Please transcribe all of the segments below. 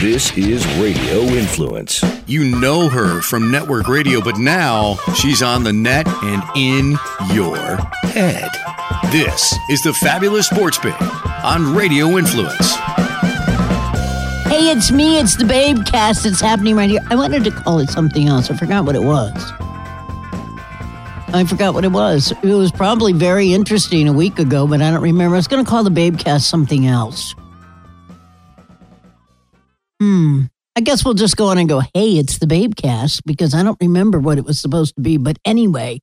This is Radio Influence. You know her from network radio, but now she's on the net and in your head. This is the Fabulous Sports Babe on Radio Influence. Hey, it's me. It's the Babe Cast. It's happening right here. I wanted to call it something else. I forgot what it was. I forgot what it was. It was probably very interesting a week ago, but I don't remember. I was going to call the Babe Cast something else. Hmm. I guess we'll just go on and go, hey, it's the Babecast because I don't remember what it was supposed to be. But anyway,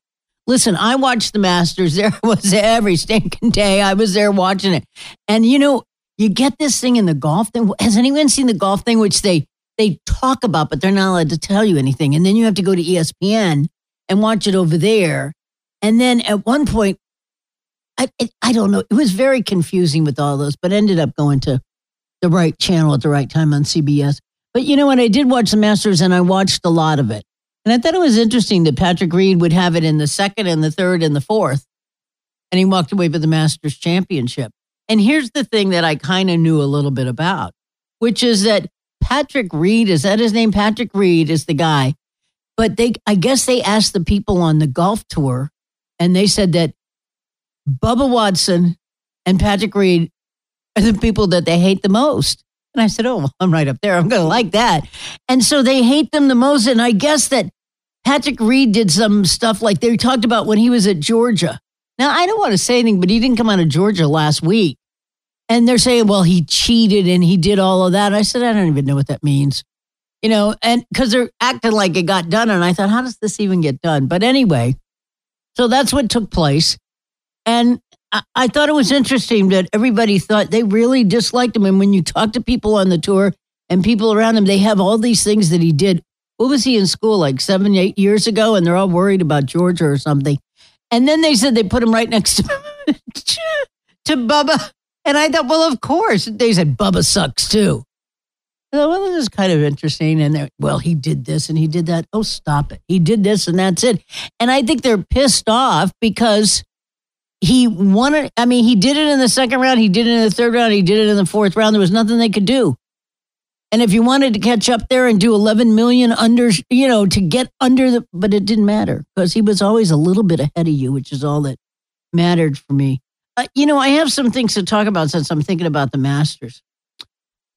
listen, I watched the Masters. There was every stinking day. I was there watching it. And you know, you get this thing in the golf thing. Has anyone seen the golf thing, which they they talk about, but they're not allowed to tell you anything? And then you have to go to ESPN and watch it over there. And then at one point, I I don't know. It was very confusing with all those, but ended up going to the right channel at the right time on CBS. But you know what? I did watch the Masters and I watched a lot of it. And I thought it was interesting that Patrick Reed would have it in the second and the third and the fourth. And he walked away with the Masters championship. And here's the thing that I kind of knew a little bit about, which is that Patrick Reed, is that his name? Patrick Reed is the guy. But they, I guess they asked the people on the golf tour and they said that Bubba Watson and Patrick Reed are the people that they hate the most. And I said, Oh, well, I'm right up there. I'm going to like that. And so they hate them the most. And I guess that Patrick Reed did some stuff like they talked about when he was at Georgia. Now, I don't want to say anything, but he didn't come out of Georgia last week. And they're saying, well, he cheated and he did all of that. I said, I don't even know what that means. You know, and because they're acting like it got done. And I thought, how does this even get done? But anyway, so that's what took place. And I, thought it was interesting that everybody thought they really disliked him. And when you talk to people on the tour and people around him, they have all these things that he did. What was he in school like seven, eight years ago? And they're all worried about Georgia or something. And then they said they put him right next to, to Bubba. And I thought, well, of course. They said Bubba sucks too. So, well, this is kind of interesting. And well, he did this and he did that. Oh, stop it. He did this and that's it. And I think they're pissed off because he won it. I mean, he did it in the second round. He did it in the third round. He did it in the fourth round. There was nothing they could do. And if you wanted to catch up there and do 11 million under, you know, to get under the, but it didn't matter because he was always a little bit ahead of you, which is all that mattered for me. Uh, you know, I have some things to talk about since I'm thinking about the Masters.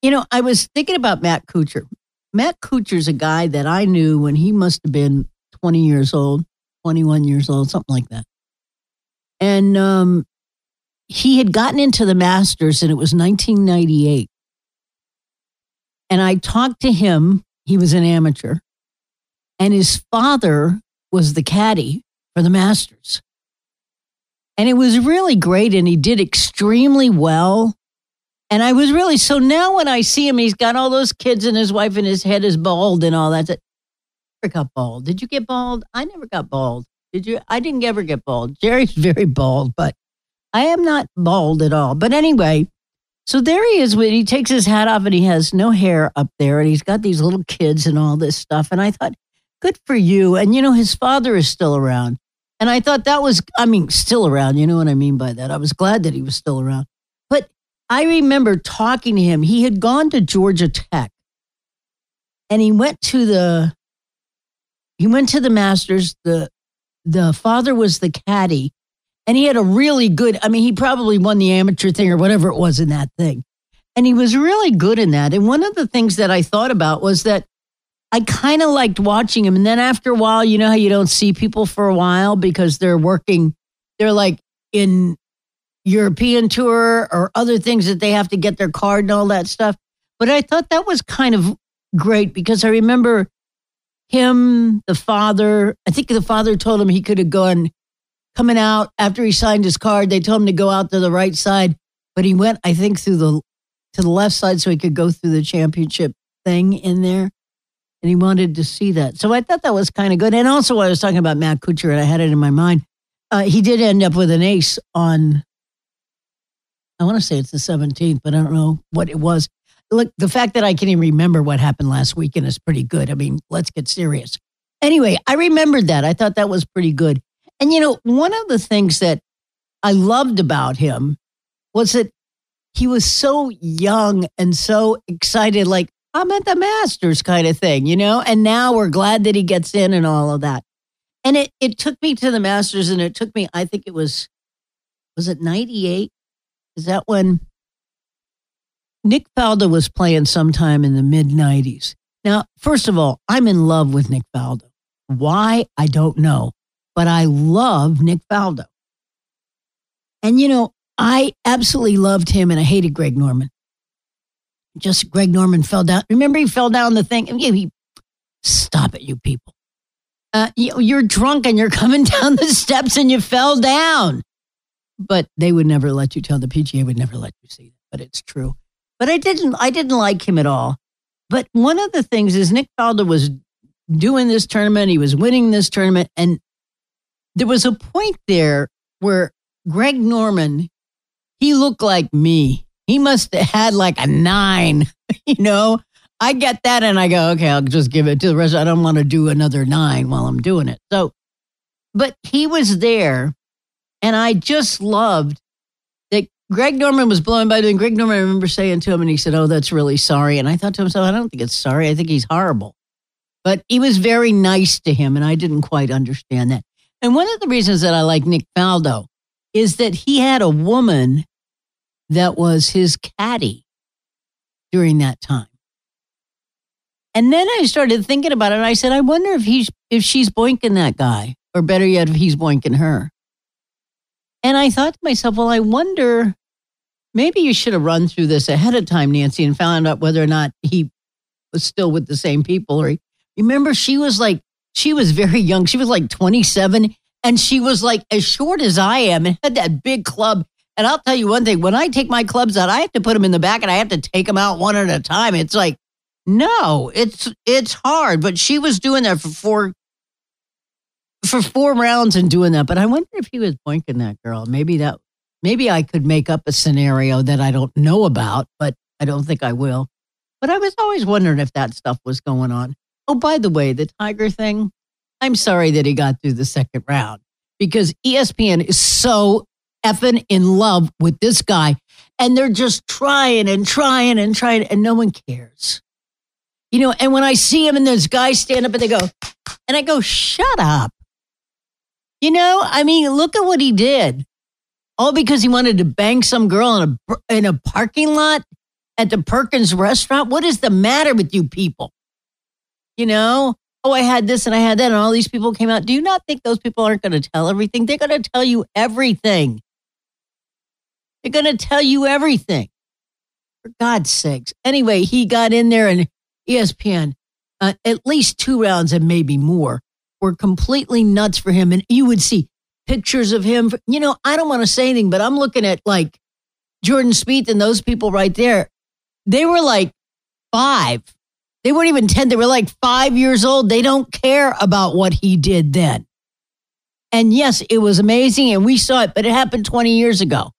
You know, I was thinking about Matt Kuchar. Matt Kuchar's a guy that I knew when he must have been 20 years old, 21 years old, something like that. And um, he had gotten into the Masters, and it was 1998. And I talked to him. He was an amateur, and his father was the caddy for the Masters. And it was really great, and he did extremely well. And I was really so now when I see him, he's got all those kids and his wife, and his head is bald and all that. I never got bald. Did you get bald? I never got bald. Did you? I didn't ever get bald. Jerry's very bald, but I am not bald at all. But anyway, so there he is when he takes his hat off and he has no hair up there and he's got these little kids and all this stuff. And I thought, good for you. And you know, his father is still around. And I thought that was, I mean, still around. You know what I mean by that? I was glad that he was still around. But I remember talking to him. He had gone to Georgia Tech and he went to the, he went to the Masters. The the father was the caddy and he had a really good i mean he probably won the amateur thing or whatever it was in that thing. And he was really good in that. And one of the things that i thought about was that i kind of liked watching him. And then after a while you know how you don't see people for a while because they're working they're like in european tour or other things that they have to get their card and all that stuff. But i thought that was kind of great because i remember him, the father, I think the father told him he could have gone coming out after he signed his card. They told him to go out to the right side, but he went, I think, through the to the left side so he could go through the championship thing in there. And he wanted to see that. So I thought that was kind of good. And also, I was talking about Matt Kuchar, and I had it in my mind. Uh, he did end up with an ace on, I want to say it's the 17th, but I don't know what it was look, the fact that I can even remember what happened last weekend is pretty good. I mean, let's get serious. Anyway, I remembered that. I thought that was pretty good. And you know, one of the things that I loved about him was that he was so young and so excited. Like, I'm at the Masters kind of thing, you know? And now we're glad that he gets in and all of that. And it, it took me to the Masters and it took me, I think it was, was it 98? Is that when Nick Faldo was playing sometime in the mid 90s? Now, first of all, I'm in love with Nick Faldo. Why? I don't know. But I love Nick Faldo. And, you know, I absolutely loved him and I hated Greg Norman. Just Greg Norman fell down. Remember, he fell down the thing. He, stop it, you people. Uh, you, you're drunk and you're coming down the steps and you fell down. But they would never let you tell the PGA would never let you see that. But it's true. But I didn't. I didn't like him at all. But one of the things is Nick Faldo was doing this tournament. He was winning this tournament, and there was a point there where Greg Norman, he looked like me. He must have had like a nine, you know? I get that and I go, okay, I'll just give it to the rest. I don't want to do another nine while I'm doing it. So, but he was there and I just loved Greg Norman was blowing by doing Greg Norman. I remember saying to him and he said, oh, that's really sorry. And I thought to myself, I don't think it's sorry. I think he's horrible. But he was very nice to him and I didn't quite understand that. And one of the reasons that I like Nick Faldo is that he had a woman that was his caddy during that time. And then I started thinking about it. And I said, I wonder if he's if she's boinking that guy, or better yet, if he's boinking her. And I thought to myself, well, I wonder, maybe you should have run through this ahead of time, Nancy, and found out whether or not he was still with the same people. Or he, remember, she was like, she was very young. She was like 27, and she was like as short as I am and had that big club. And I'll tell you one thing when I take my clubs out, I have to put them in the back and I have to take them out one at a time. It's like, no, it's it's hard. But she was doing that for four for four rounds and doing that. But I wonder if he was boinking that girl. Maybe that maybe I could make up a scenario that I don't know about, but I don't think I will. But I was always wondering if that stuff was going on. Oh, by the way, the Tiger thing, I'm sorry that he got through the second round because ESPN is so effing in love with this guy. And they're just trying and trying and trying, and no one cares. You know, and when I see him and those guys stand up and they go, and I go, shut up. You know, I mean, look at what he did. All because he wanted to bang some girl in a in a parking lot at the Perkins restaurant. What is the matter with you people? You know, oh, I had this and I had that, and all these people came out. Do you not think those people aren't going to tell everything? They're going to tell you everything. They're going to tell you everything. For God's sakes. Anyway, he got in there and ESPN, uh, at least two rounds and maybe more, were completely nuts for him. And you would see pictures of him. You know, I don't want to say anything, but I'm looking at like Jordan Spieth and those people right there. They were like five they weren't even 10. They were like five years old. They don't care about what he did then. And yes, it was amazing and we saw it, but it happened 20 years ago.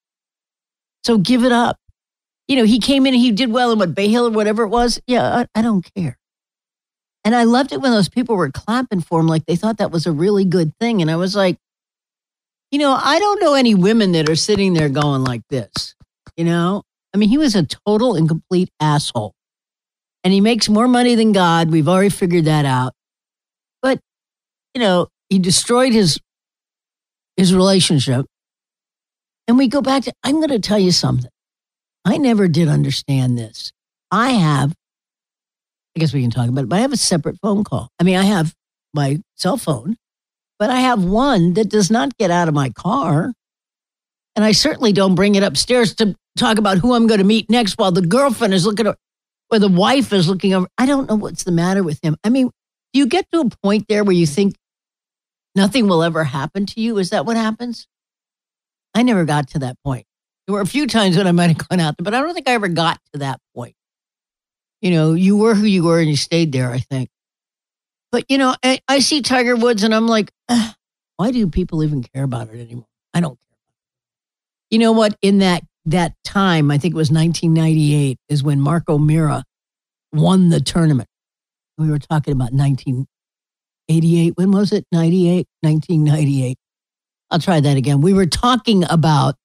So give it up. You know, he came in and he did well in what Bay Hill or whatever it was. Yeah, I, I don't care. And I loved it when those people were clapping for him like they thought that was a really good thing. And I was like, you know, I don't know any women that are sitting there going like this. You know, I mean, he was a total and complete asshole and he makes more money than God. We've already figured that out. But, you know, he destroyed his his relationship. And we go back to I'm going to tell you something. I never did understand this. I have I guess we can talk about it, but I have a separate phone call. I mean, I have my cell phone, but I have one that does not get out of my car. And I certainly don't bring it upstairs to talk about who I'm going to meet next while the girlfriend is looking at or the wife is looking over. I don't know what's the matter with him. I mean, do you get to a point there where you think nothing will ever happen to you? Is that what happens? I never got to that point. There were a few times when I might have gone out there, but I don't think I ever got to that point. You know, you were who you were and you stayed there, I think. But, you know, I, I see Tiger Woods and I'm like, why do people even care about it anymore? I don't care. You know what? In that that time, I think it was 1998, is when Mark O'Meara won the tournament. We were talking about 1988. When was it? 98? 1998. I'll try that again. We were talking about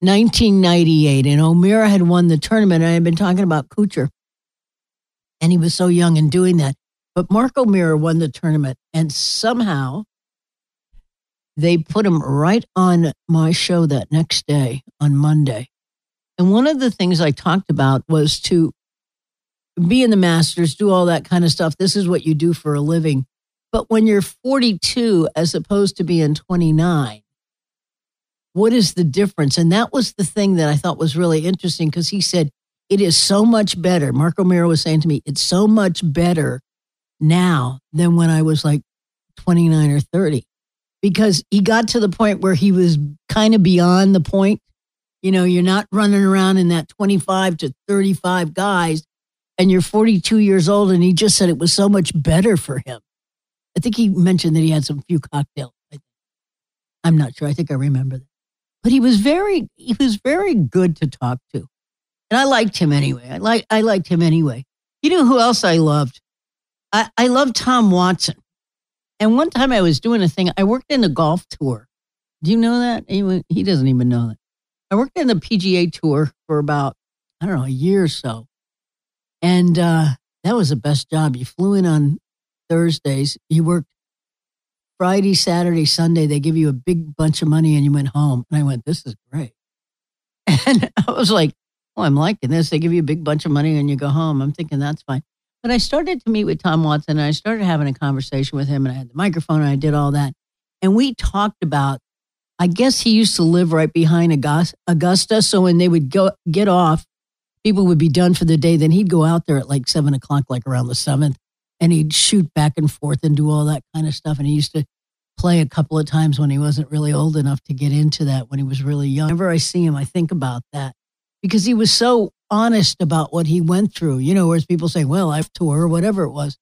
1998, and O'Meara had won the tournament. And I had been talking about Kuchar. And he was so young in doing that. But Mark O'Meara won the tournament, and somehow they put him right on my show that next day on Monday. And one of the things I talked about was to be in the Masters, do all that kind of stuff. This is what you do for a living. But when you're 42 as opposed to being 29, what is the difference? And that was the thing that I thought was really interesting because he said, it is so much better. Mark O'Meara was saying to me, it's so much better now than when I was like 29 or 30 because he got to the point where he was kind of beyond the point. You know, you're not running around in that 25 to 35 guys and you're 42 years old. And he just said it was so much better for him. I think he mentioned that he had some few cocktails. I'm not sure. I think I remember that. But he was very, he was very good to talk to. And I liked him anyway. I like, I liked him anyway. You know who else I loved? I, I love Tom Watson. And one time I was doing a thing, I worked in a golf tour. Do you know that? He, he doesn't even know that. I worked in the PGA tour for about, I don't know, a year or so. And uh, that was the best job. You flew in on Thursdays, you worked Friday, Saturday, Sunday. They give you a big bunch of money and you went home. And I went, this is great. And I was like, oh, I'm liking this. They give you a big bunch of money and you go home. I'm thinking that's fine. But I started to meet with Tom Watson and I started having a conversation with him and I had the microphone and I did all that. And we talked about, I guess he used to live right behind Augusta. So when they would go get off, people would be done for the day. Then he'd go out there at like seven o'clock, like around the seventh, and he'd shoot back and forth and do all that kind of stuff. And he used to play a couple of times when he wasn't really old enough to get into that when he was really young. Whenever I see him, I think about that because he was so honest about what he went through, you know, whereas people say, well, I've tour or whatever it was.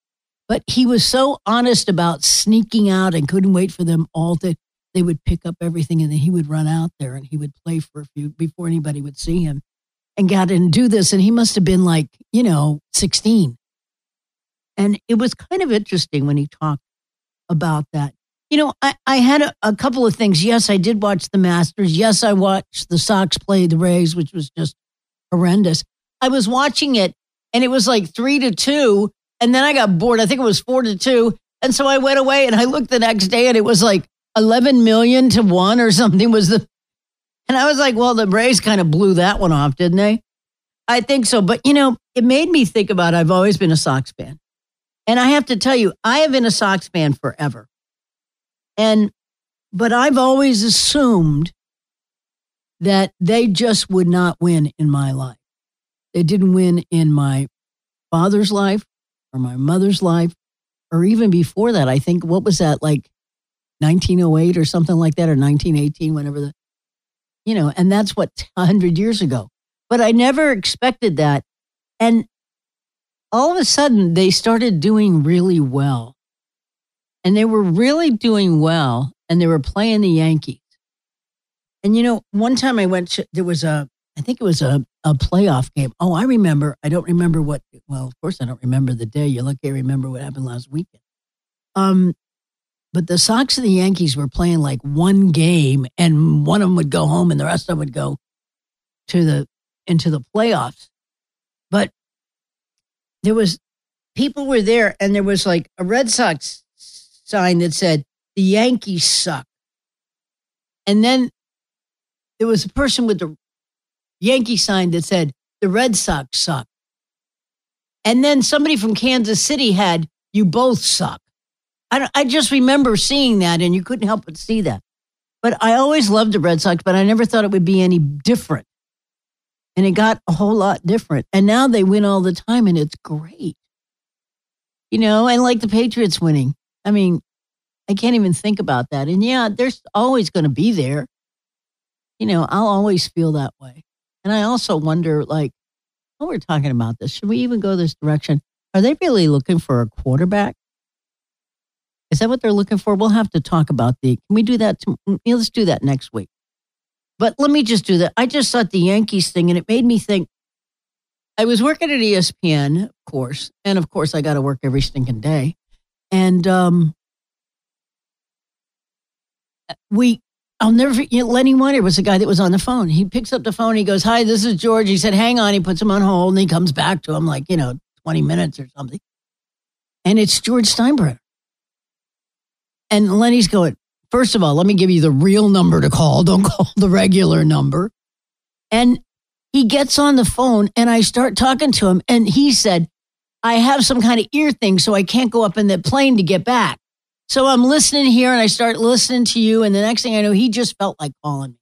But he was so honest about sneaking out and couldn't wait for them all to, they would pick up everything and then he would run out there and he would play for a few before anybody would see him and got in and do this. And he must have been like, you know, 16. And it was kind of interesting when he talked about that. You know, I, I had a, a couple of things. Yes, I did watch the Masters. Yes, I watched the Sox play the Rays, which was just horrendous. I was watching it and it was like three to two. And then I got bored. I think it was four to two. And so I went away and I looked the next day and it was like 11 million to one or something was the. And I was like, well, the Rays kind of blew that one off, didn't they? I think so. But, you know, it made me think about I've always been a Sox fan. And I have to tell you, I have been a Sox fan forever. And, but I've always assumed that they just would not win in my life. They didn't win in my father's life or my mother's life, or even before that. I think, what was that, like 1908 or something like that, or 1918, whenever the, you know, and that's what 100 years ago. But I never expected that. And all of a sudden, they started doing really well. And they were really doing well, and they were playing the Yankees. And you know, one time I went to, there was a, I think it was a, a playoff game. Oh, I remember. I don't remember what, well, of course I don't remember the day. You're lucky I remember what happened last weekend. Um, but the Sox and the Yankees were playing like one game and one of them would go home and the rest of them would go to the, into the playoffs. But there was, people were there and there was like a Red Sox sign that said, the Yankees suck. And then there was a person with the Yankee sign that said, the Red Sox suck. And then somebody from Kansas City had, you both suck. I, I just remember seeing that, and you couldn't help but see that. But I always loved the Red Sox, but I never thought it would be any different. And it got a whole lot different. And now they win all the time, and it's great. You know, and like the Patriots winning. I mean, I can't even think about that. And yeah, there's always going to be there you know, I'll always feel that way. And I also wonder, like, when we're talking about this, should we even go this direction? Are they really looking for a quarterback? Is that what they're looking for? We'll have to talk about the. Can we do that? To, mm, let's do that next week. But let me just do that. I just thought the Yankees thing, and it made me think. I was working at ESPN, of course, and of course, I got to work every stinking day. And um, we I'll never forget Lenny Wonder was the guy that was on the phone. He picks up the phone. He goes, Hi, this is George. He said, Hang on. He puts him on hold and he comes back to him like, you know, 20 minutes or something. And it's George Steinbrenner. And Lenny's going, first of all, let me give you the real number to call. Don't call the regular number. And he gets on the phone and I start talking to him. And he said, I have some kind of ear thing, so I can't go up in the plane to get back. So I'm listening here and I start listening to you. And the next thing I know, he just felt like calling me.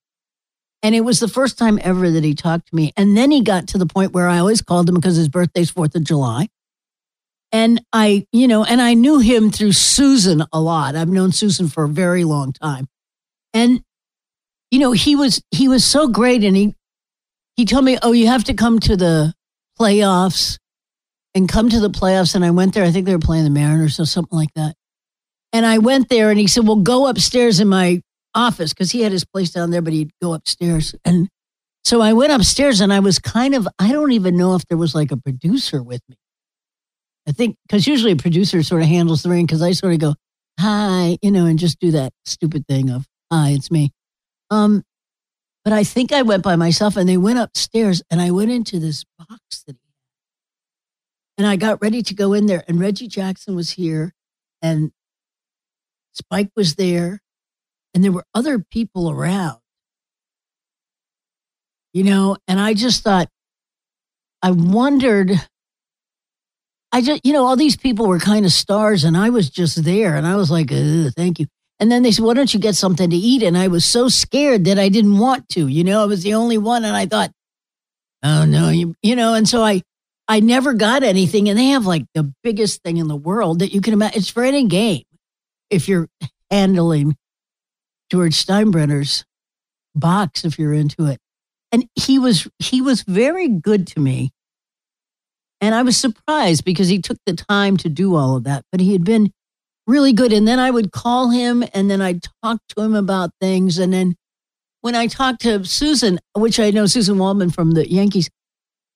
And it was the first time ever that he talked to me. And then he got to the point where I always called him because his birthday's 4th of July. And I, you know, and I knew him through Suzyn a lot. I've known Suzyn for a very long time. And, you know, he was, he was so great. And he, he told me, oh, you have to come to the playoffs and come to the playoffs. And I went there. I think they were playing the Mariners or something like that. And I went there and he said, well, go upstairs in my office because he had his place down there, but he'd go upstairs. And so I went upstairs and I was kind of, I don't even know if there was like a producer with me. I think because usually a producer sort of handles the ring because I sort of go, hi, you know, and just do that stupid thing of, hi, it's me. Um, but I think I went by myself and they went upstairs and I went into this box that. And I got ready to go in there and Reggie Jackson was here and Spike was there and there were other people around. You know, and I just thought, I wondered, I just, you know, all these people were kind of stars and I was just there and I was like, thank you. And then they said, why don't you get something to eat? And I was so scared that I didn't want to, you know, I was the only one. And I thought, oh no, you, you know, and so I, I never got anything. And they have like the biggest thing in the world that you can imagine. It's for any game if you're handling George Steinbrenner's box if you're into it. And he was he was very good to me. And I was surprised because he took the time to do all of that, but he had been really good. And then I would call him and then I'd talk to him about things. And then when I talked to Suzyn, which I know Suzyn Waldman from the Yankees,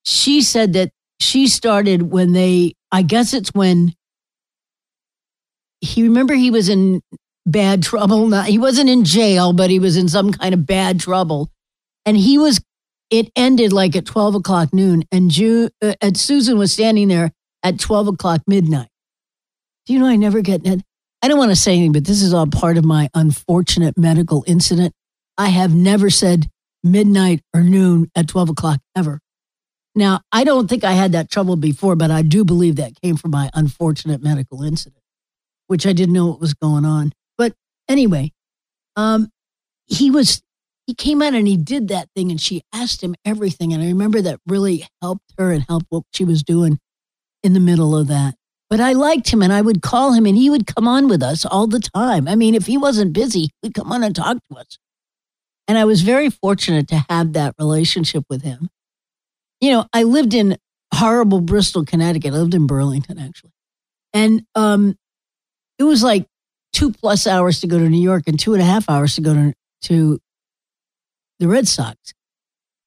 she said that she started when they, I guess it's when he remember he was in bad trouble. Not, he wasn't in jail, but he was in some kind of bad trouble. And he was, it ended like at 12 o'clock noon. And Ju, uh, and Suzyn was standing there at 12 o'clock midnight. Do you know, I never get that. I don't want to say anything, but this is all part of my unfortunate medical incident. I have never said midnight or noon at 12 o'clock ever. Now, I don't think I had that trouble before, but I do believe that came from my unfortunate medical incident, which I didn't know what was going on. But anyway, um, he was he came out and he did that thing and she asked him everything. And i remember that really helped her and helped what she was doing in the middle of that. But i liked him and i would call him and he would come on with us all the time. I mean if he wasn't busy he'd come on and talk to us. And i was very fortunate to have that relationship with him you know i lived in horrible bristol connecticut i lived in burlington actually and um it was like two plus hours to go to New York and two and a half hours to go to, to the Red Sox.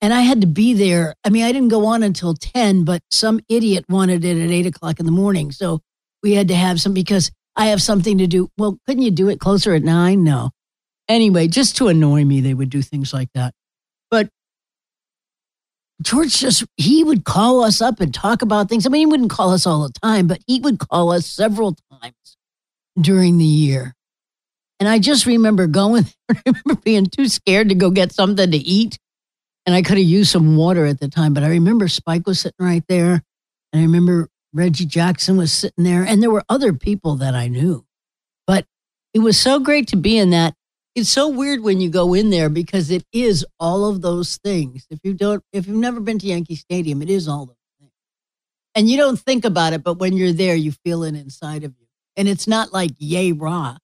And I had to be there. I mean, I didn't go on until 10, but some idiot wanted it at eight o'clock in the morning. So we had to have some because I have something to do. Well, couldn't you do it closer at nine? No. Anyway, just to annoy me, they would do things like that. George just, he would call us up and talk about things. I mean, he wouldn't call us all the time, but he would call us several times during the year. And I just remember going, I remember being too scared to go get something to eat. And I could have used some water at the time, but I remember Spike was sitting right there. And I remember Reggie Jackson was sitting there. And there were other people that I knew. But it was so great to be in that. It's so weird when you go in there because it is all of those things. If you don't, if you've never been to Yankee Stadium, it is all those things. And you don't think about it, but when you're there, you feel it inside of you and it's not like yay raw.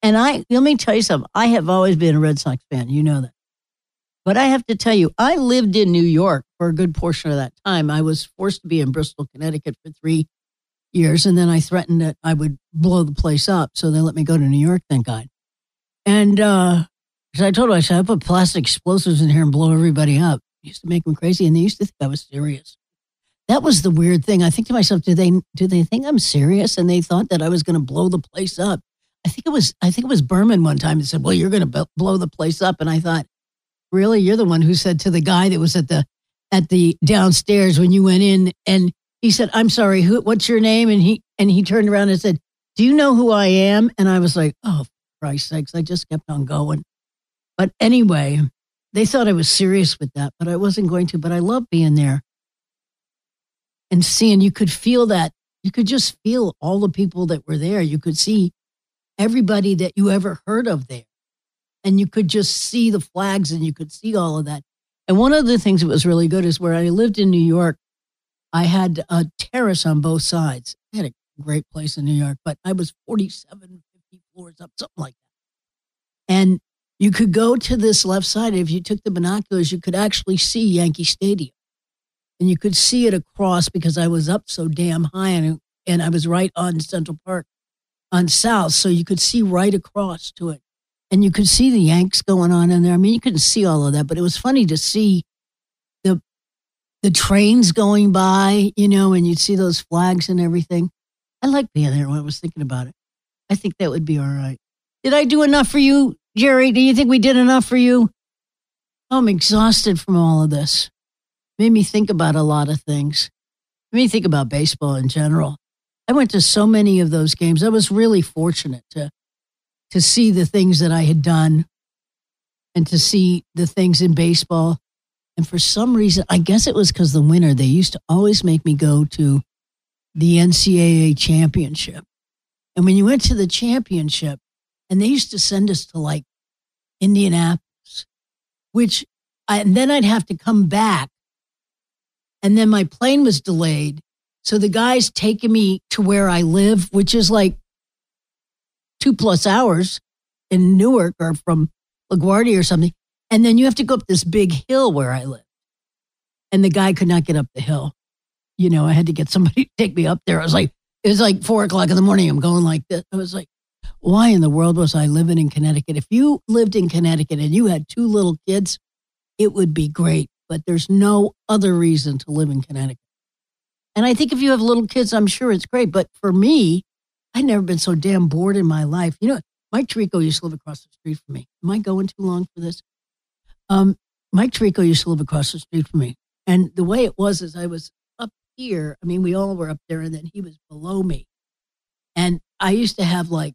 And I let me tell you something. I have always been a Red Sox fan. You know that. But I have to tell you, I lived in New York for a good portion of that time. I was forced to be in Bristol, Connecticut for three years. And then I threatened that I would blow the place up. So they let me go to New York, thank God. And uh, because I told him, I said, I put plastic explosives in here and blow everybody up. I used to make them crazy. And they used to think I was serious that was the weird thing. I think to myself, do they do they think I'm serious? And they thought that I was going to blow the place up. I think it was I think it was Berman one time that said, "Well, you're going to blow the place up," and I thought, really, you're the one who said to the guy that was at the at the downstairs when you went in, and he said, I'm sorry, who, what's your name? And he, and he turned around and said, Do you know who I am? And I was like, Oh, Christ's sakes. I just kept on going. But anyway, they thought I was serious with that, but I wasn't going to. But I love being there and seeing you could feel that. You could just feel all the people that were there. You could see everybody that you ever heard of there. And you could just see the flags and you could see all of that. And one of the things that was really good is where I lived in New York, I had a terrace on both sides. I had a great place in New York, but I was 47, 50 floors up, something like that. And you could go to this left side. If you took the binoculars, you could actually see Yankee Stadium. And you could see it across because I was up so damn high and, and I was right on Central Park on South. So you could see right across to it. And you could see the Yanks going on in there. I mean, you couldn't see all of that, but it was funny to see the the trains going by, you know, and you'd see those flags and everything. I like being there when I was thinking about it. I think that would be all right. Did I do enough for you, Jerry? Do you think we did enough for you? I'm exhausted from all of this. Made me think about a lot of things. Made me think about baseball in general. I went to so many of those games. I was really fortunate to to see the things that I had done and to see the things in baseball. And for some reason, I guess it was because the winter, they used to always make me go to the NCAA championship. And when you went to the championship, and they used to send us to like Indianapolis, which I, and then I'd have to come back. And then my plane was delayed. So the guy's taking me to where I live, which is like two plus hours in Newark or from LaGuardia or something. And then you have to go up this big hill where I live. And the guy could not get up the hill. You know, I had to get somebody to take me up there. I was like, it was like four o'clock in the morning. I'm going like this. I was like, why in the world was I living in Connecticut? If you lived in Connecticut and you had two little kids, it would be great. But there's no other reason to live in Connecticut. And I think if you have little kids, I'm sure it's great. But for me, I'd never been so damn bored in my life. You know, Mike Tirico used to live across the street from me. Am I going too long for this? Um, Mike Tirico used to live across the street from me. And the way it was is I was here. I mean, we all were up there, and then he was below me. And I used to have like,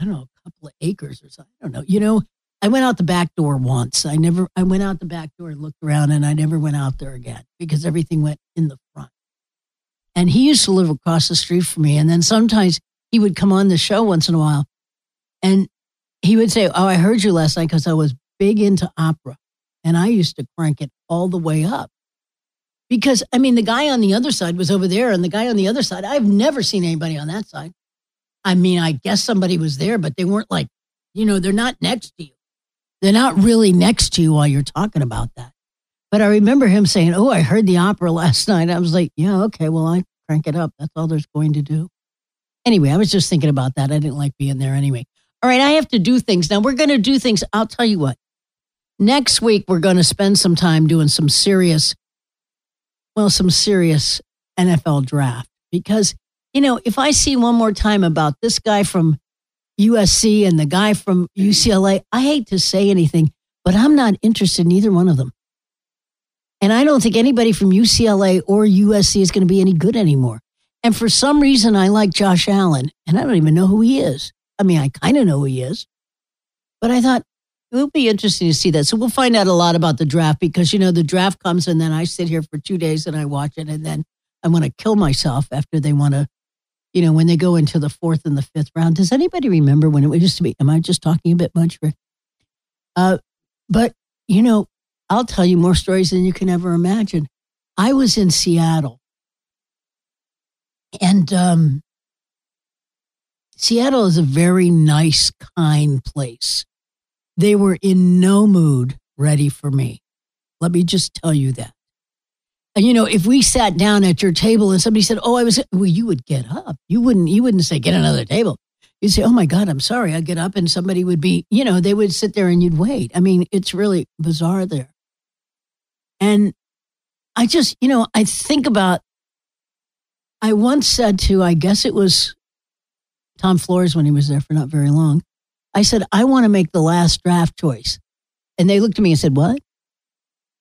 I don't know, a couple of acres or something. I don't know. You know, I went out the back door once. I never, I went out the back door and looked around, and I never went out there again because everything went in the front. And he used to live across the street from me. And then sometimes he would come on the show once in a while and he would say, Oh, I heard you last night because I was big into opera. And I used to crank it all the way up. Because, I mean, the guy on the other side was over there, and the guy on the other side, I've never seen anybody on that side. I mean, I guess somebody was there, but they weren't like, you know, they're not next to you. They're not really next to you while you're talking about that. But I remember him saying, Oh, I heard the opera last night. I was like, Yeah, okay, well, I crank it up. That's all there's going to do. Anyway, I was just thinking about that. I didn't like being there anyway. All right, I have to do things. Now we're going to do things. I'll tell you what. Next week, we're going to spend some time doing some serious, well, some serious NFL draft because, you know, if I see one more time about this guy from USC and the guy from UCLA, I hate to say anything, but I'm not interested in either one of them. And I don't think anybody from UCLA or USC is going to be any good anymore. And for some reason, I like Josh Allen, and I don't even know who he is. I mean, I kind of know who he is, but I thought it would be interesting to see that. So we'll find out a lot about the draft because, you know, the draft comes and then I sit here for two days and I watch it, and then I want to kill myself after they want to, you know, when they go into the fourth and the fifth round. Does anybody remember when it used to be? Am I just talking a bit much? For, uh, but, you know, I'll tell you more stories than you can ever imagine. I was in Seattle and um, Seattle is a very nice, kind place. They were in no mood ready for me. Let me just tell you that. And you know, if we sat down at your table and somebody said, "Oh, I was," well, you would get up. You wouldn't. You wouldn't say, "Get another table." You'd say, "Oh my God, I'm sorry." I'd get up, and somebody would be, you know, they would sit there and you'd wait. I mean, it's really bizarre there. And I just, you know, I think about I once said to, I guess it was Tom Flores when he was there for not very long, I said, I want to make the last draft choice. And they looked at me and said, What?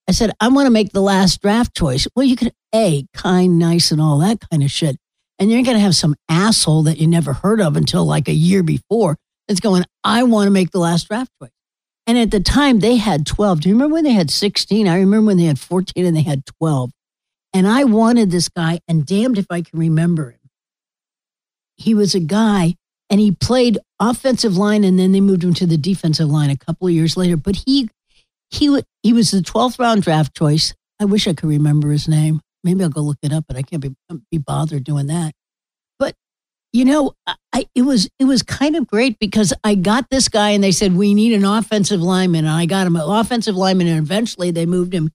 I said, I want to make the last draft choice. Well, you could, A, kind, nice, and all that kind of shit. And you're going to have some asshole that you never heard of until like a year before that's going, I want to make the last draft choice. And at the time, they had 12. Do you remember when they had 16? I remember when they had 14 and they had 12. And I wanted this guy, and damned if I can remember him. He was a guy, and he played offensive line, and then they moved him to the defensive line a couple of years later. But he he he was the 12th round draft choice. I wish I could remember his name. Maybe I'll go look it up, but I can't be be bothered doing that. But you know, I it was it was kind of great because I got this guy, and they said we need an offensive lineman, and I got him an offensive lineman, and eventually they moved him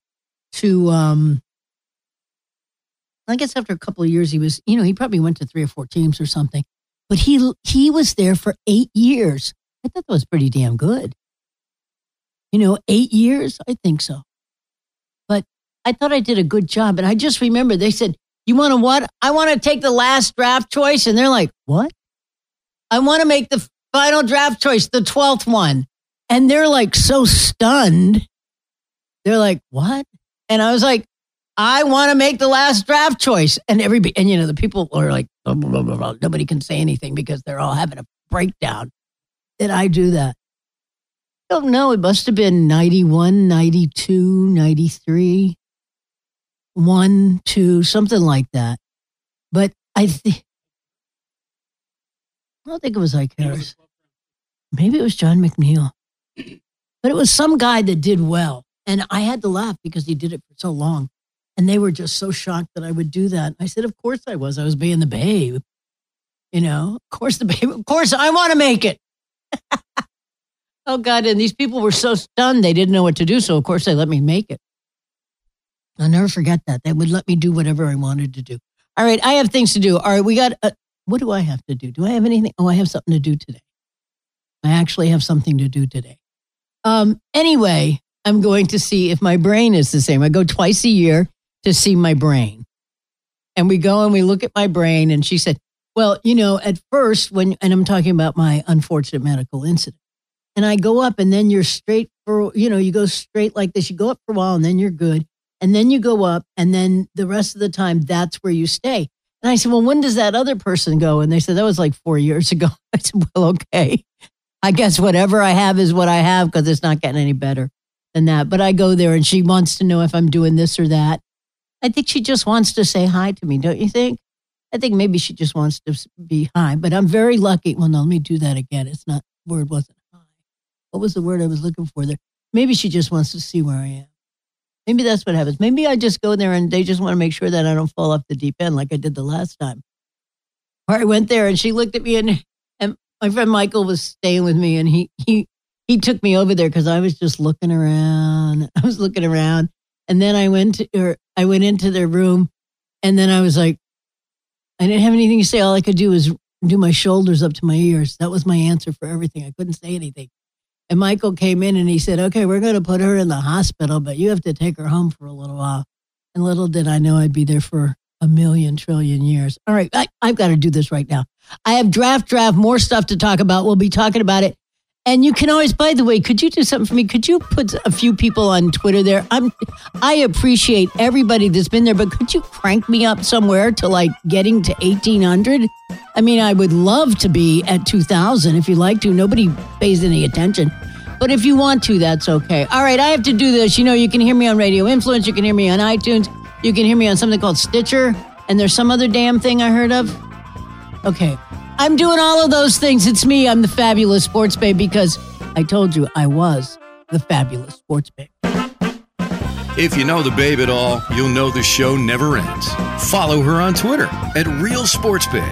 to um, I guess after a couple of years, he was, you know, he probably went to three or four teams or something, but he he was there for eight years. I thought that was pretty damn good. You know, eight years, I think so. But I thought I did a good job, and I just remember they said, "You want to what? I want to take the last draft choice," and they're like, "What? I want to make the final draft choice, the twelfth one," and they're like so stunned. They're like, "What?" And I was like, I want to make the last draft choice. And everybody, and you know, the people are like, blah, blah, blah, nobody can say anything because they're all having a breakdown. Did I do that? I don't know. It must have been 91, 92, 93, 1, 2, something like that. But I think, I don't think it was like Harris. Maybe it was John McNeil. But it was some guy that did well. And I had to laugh because he did it for so long. And they were just so shocked that I would do that. I said, Of course I was. I was being the babe. You know, of course, the babe, of course, I want to make it. oh, God. And these people were so stunned, they didn't know what to do. So, of course, they let me make it. I'll never forget that. They would let me do whatever I wanted to do. All right, I have things to do. All right, we got, uh, what do I have to do? Do I have anything? Oh, I have something to do today. I actually have something to do today. Um, anyway, I'm going to see if my brain is the same. I go twice a year to see my brain. And we go and we look at my brain. And she said, Well, you know, at first, when, and I'm talking about my unfortunate medical incident, and I go up and then you're straight for, you know, you go straight like this. You go up for a while and then you're good. And then you go up and then the rest of the time, that's where you stay. And I said, Well, when does that other person go? And they said, That was like four years ago. I said, Well, okay. I guess whatever I have is what I have because it's not getting any better than that. But I go there and she wants to know if I'm doing this or that. I think she just wants to say hi to me, don't you think? I think maybe she just wants to be hi, but I'm very lucky. Well, no, let me do that again. It's not, word wasn't hi. What was the word I was looking for there? Maybe she just wants to see where I am. Maybe that's what happens. Maybe I just go there and they just want to make sure that I don't fall off the deep end like I did the last time. Or I went there and she looked at me and, and my friend Michael was staying with me and he, he, he took me over there because I was just looking around. I was looking around and then I went to, or I went into their room and then I was like, I didn't have anything to say. All I could do was do my shoulders up to my ears. That was my answer for everything. I couldn't say anything. And Michael came in and he said, Okay, we're going to put her in the hospital, but you have to take her home for a little while. And little did I know I'd be there for a million trillion years. All right, I, I've got to do this right now. I have draft, draft, more stuff to talk about. We'll be talking about it and you can always, by the way, could you do something for me? Could you put a few people on Twitter there? I'm, I appreciate everybody that's been there, but could you crank me up somewhere to like getting to 1800? I mean, I would love to be at 2000 if you like to. Nobody pays any attention. But if you want to, that's okay. All right, I have to do this. You know, you can hear me on Radio Influence, you can hear me on iTunes, you can hear me on something called Stitcher, and there's some other damn thing I heard of. Okay, I'm doing all of those things. It's me. I'm the fabulous sports babe because I told you I was the fabulous sports babe. If you know the babe at all, you'll know the show never ends. Follow her on Twitter at Real Sports Babe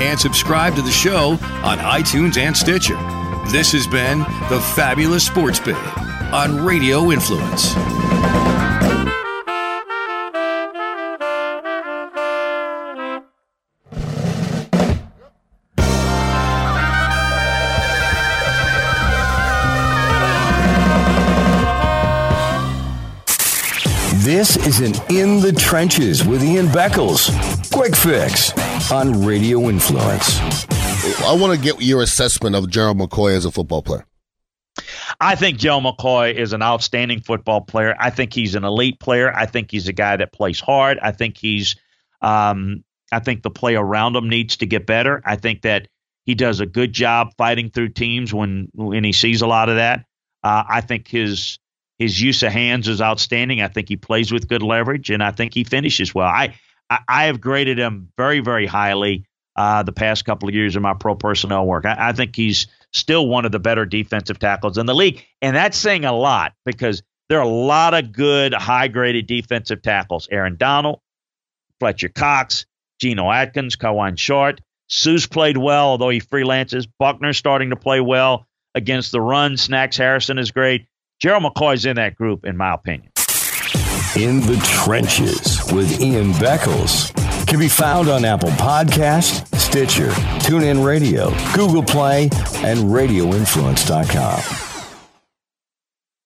and subscribe to the show on iTunes and Stitcher. This has been the Fabulous Sports Babe on Radio Influence. Is an In the Trenches with Ian Beckles. Quick fix on Radio Influence. I want to get your assessment of Gerald McCoy as a football player. I think Joe McCoy is an outstanding football player. I think he's an elite player. I think he's a guy that plays hard. I think he's, um, I think the play around him needs to get better. I think that he does a good job fighting through teams when when he sees a lot of that. Uh, I think his his use of hands is outstanding. I think he plays with good leverage, and I think he finishes well. I I, I have graded him very very highly uh, the past couple of years of my pro personnel work. I, I think he's still one of the better defensive tackles in the league, and that's saying a lot because there are a lot of good high graded defensive tackles. Aaron Donald, Fletcher Cox, Geno Atkins, Kawann Short. Suh's played well, although he freelances. Buckner's starting to play well against the run. Snacks Harrison is great. Gerald McCoy's in that group, in my opinion. In the Trenches with Ian Beckles can be found on Apple Podcast, Stitcher, TuneIn Radio, Google Play, and RadioInfluence.com.